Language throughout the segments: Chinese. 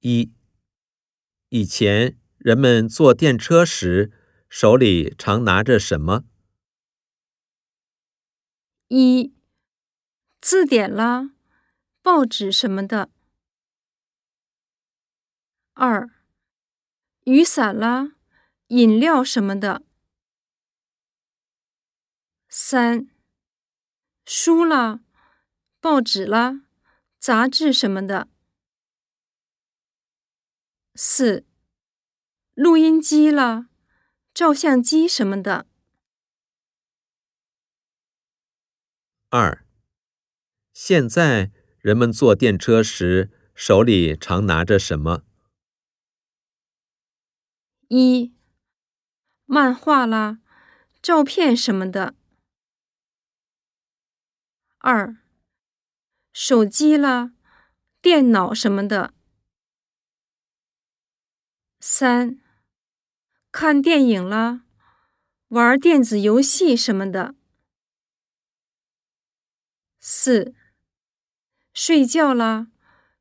一、以前人们坐电车时手里常拿着什么？一、字典啦，报纸什么的。二、雨伞啦，饮料什么的。三、书啦，报纸啦，杂志什么的。四、录音机啦，照相机什么的。二、现在人们坐电车时手里常拿着什么？一、漫画啦，照片什么的。二、手机啦，电脑什么的。三、看电影啦，玩电子游戏什么的。四、睡觉啦，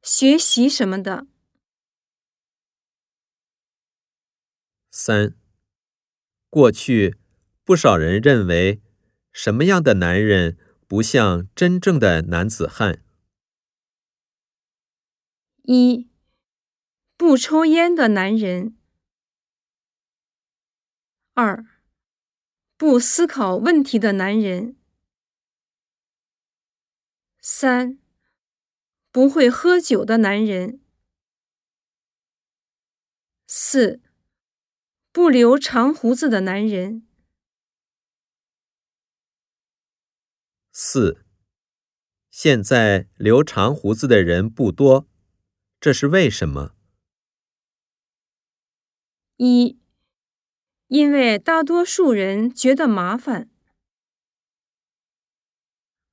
学习什么的。三、过去不少人认为什么样的男人不像真正的男子汉？一、不抽烟的男人。二、不思考问题的男人。三、不会喝酒的男人。四、不留长胡子的男人。四、现在留长胡子的人不多，这是为什么？一、因为大多数人觉得麻烦。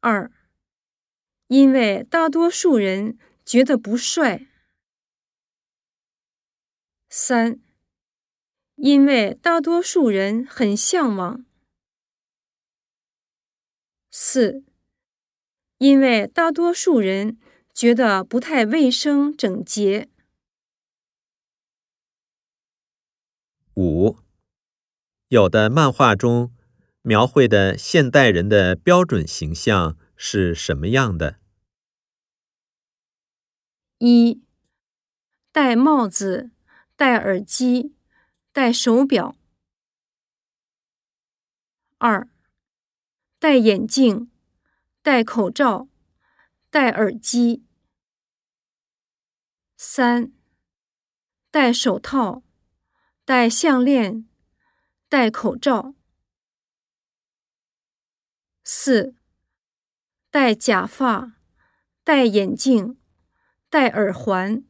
二、因为大多数人觉得不帅。三、因为大多数人很向往。四、因为大多数人觉得不太卫生整洁。五、有的漫画中描绘的现代人的标准形象。是什么样的？一、戴帽子、戴耳机、戴手表。二、戴眼镜、戴口罩、戴耳机。三、戴手套、戴项链、戴口罩。四。戴假发，戴眼镜，戴耳环。